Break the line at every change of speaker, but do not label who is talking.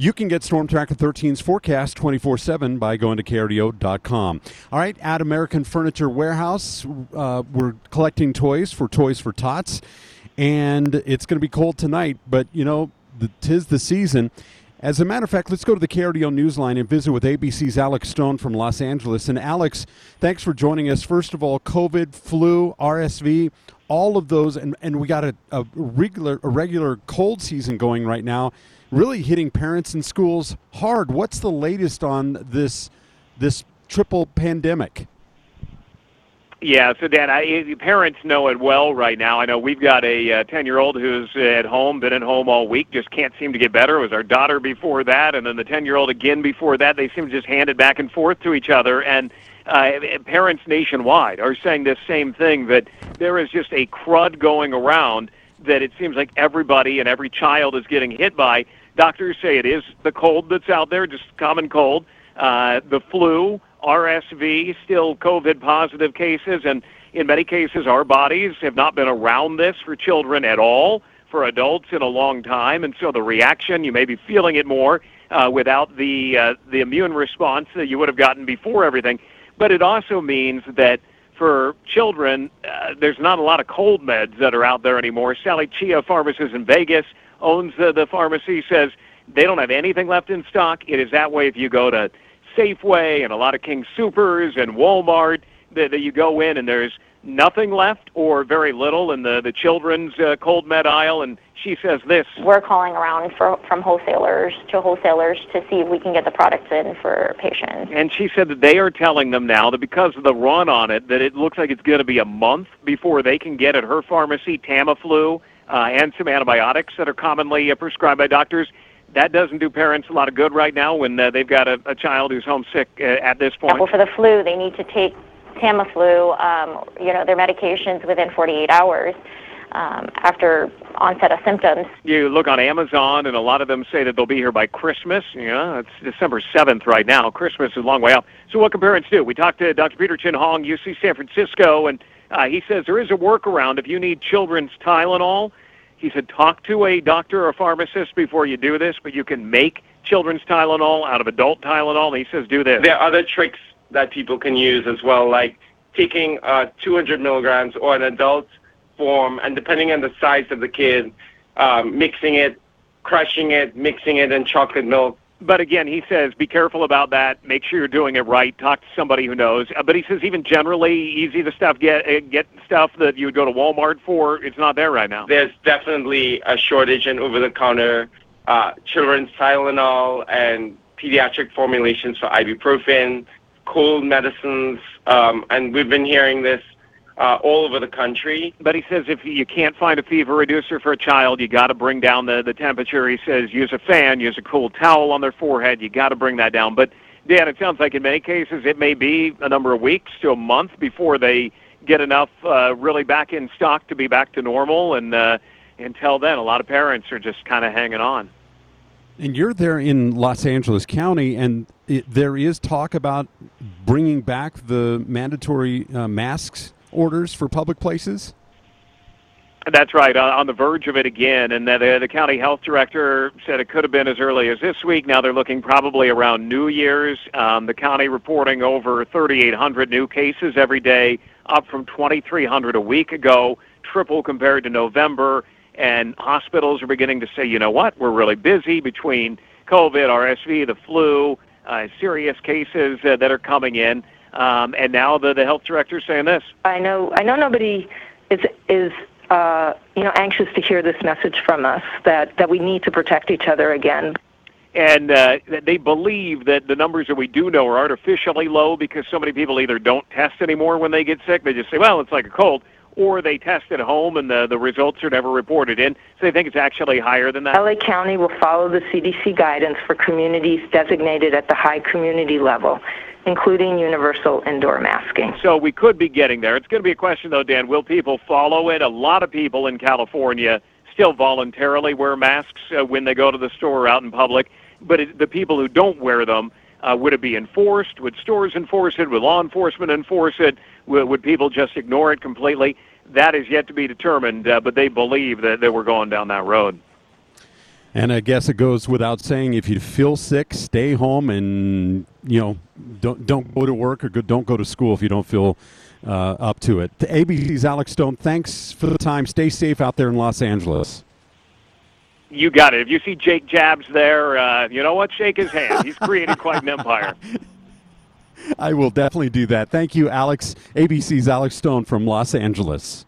You can get Storm Tracker 13's forecast 24 7 by going to KRDO.com. All right, at American Furniture Warehouse, uh, we're collecting toys for Toys for Tots, and it's going to be cold tonight, but you know, the, tis the season. As a matter of fact, let's go to the KRDO Newsline and visit with ABC's Alex Stone from Los Angeles. And Alex, thanks for joining us. First of all, COVID, flu, RSV, all of those, and, and we got a, a regular a regular cold season going right now, really hitting parents and schools hard. What's the latest on this this triple pandemic?
Yeah, so Dan, I, eh, parents know it well right now. I know we've got a uh, ten-year-old who's at home, been at home all week, just can't seem to get better. It was our daughter before that, and then the ten-year-old again before that. They seem to just hand it back and forth to each other, and uh, parents nationwide are saying this same thing that there is just a crud going around that it seems like everybody and every child is getting hit by. Doctors say it is the cold that's out there, just common cold, uh, the flu RSV, still COVID positive cases, and in many cases, our bodies have not been around this for children at all, for adults in a long time, and so the reaction, you may be feeling it more uh, without the uh, the immune response that you would have gotten before everything. But it also means that for children, uh, there's not a lot of cold meds that are out there anymore. Sally Chia, pharmacist in Vegas, owns the, the pharmacy, says they don't have anything left in stock. It is that way if you go to Safeway and a lot of King Soopers and Walmart that, that you go in and there's nothing left or very little in the the children's uh, cold med aisle and she says this.
We're calling around for, from wholesalers to wholesalers to see if we can get the products in for patients.
And she said that they are telling them now that because of the run on it that it looks like it's going to be a month before they can get at her pharmacy tamiflu uh, and some antibiotics that are commonly uh, prescribed by doctors. That doesn't do parents a lot of good right now when uh, they've got a, a child who's homesick uh, at this point.
Well, for the flu, they need to take Tamiflu, um, you know, their medications within 48 hours. Um, after onset of symptoms.
You look on Amazon, and a lot of them say that they'll be here by Christmas. You know, it's December 7th right now. Christmas is a long way out. So, what can parents do? We talked to Dr. Peter Chin Hong, UC San Francisco, and uh, he says there is a workaround. If you need children's Tylenol, he said, talk to a doctor or pharmacist before you do this, but you can make children's Tylenol out of adult Tylenol. And he says, do this.
There are other tricks that people can use as well, like taking uh, 200 milligrams or an adult form, and depending on the size of the kid, um, mixing it, crushing it, mixing it in chocolate milk,
but again, he says be careful about that. Make sure you're doing it right. Talk to somebody who knows. Uh, but he says even generally easy to stuff get uh, get stuff that you would go to Walmart for. It's not there right now.
There's definitely a shortage in over-the-counter uh, children's Tylenol and pediatric formulations for ibuprofen, cold medicines, um, and we've been hearing this uh, all over the country.
But he says if you can't find a fever reducer for a child, you got to bring down the, the temperature. He says use a fan, use a cool towel on their forehead. You got to bring that down. But Dan, it sounds like in many cases it may be a number of weeks to a month before they get enough uh, really back in stock to be back to normal. And uh, until then, a lot of parents are just kind of hanging on.
And you're there in Los Angeles County, and it, there is talk about bringing back the mandatory uh, masks orders for public places?
That's right, on the verge of it again. And the, the county health director said it could have been as early as this week. Now they're looking probably around New Year's. Um, the county reporting over 3,800 new cases every day, up from 2,300 a week ago, triple compared to November. And hospitals are beginning to say, you know what, we're really busy between COVID, RSV, the flu, uh, serious cases uh, that are coming in. Um, and now the, the health director is saying this.
I know I know nobody is is uh, you know anxious to hear this message from us that that we need to protect each other again.
And uh, they believe that the numbers that we do know are artificially low because so many people either don't test anymore when they get sick. They just say, well, it's like a cold. Or they test at home and the, the results are never reported in. So they think it's actually higher than that.
LA County will follow the CDC guidance for communities designated at the high community level including universal indoor masking.
So we could be getting there. It's going to be a question, though, Dan. Will people follow it? A lot of people in California still voluntarily wear masks uh, when they go to the store or out in public, but it, the people who don't wear them, uh, would it be enforced? Would stores enforce it? Would law enforcement enforce it? Would, would people just ignore it completely? That is yet to be determined, uh, but they believe that, that we're going down that road.
And I guess it goes without saying if you feel sick, stay home and you know don't don't go to work or go, don't go to school if you don't feel uh, up to it. The ABC's Alex Stone. Thanks for the time. Stay safe out there in Los Angeles.
You got it. If you see Jake Jabs there, uh, you know what? Shake his hand. He's created quite an empire.
I will definitely do that. Thank you, Alex. ABC's Alex Stone from Los Angeles.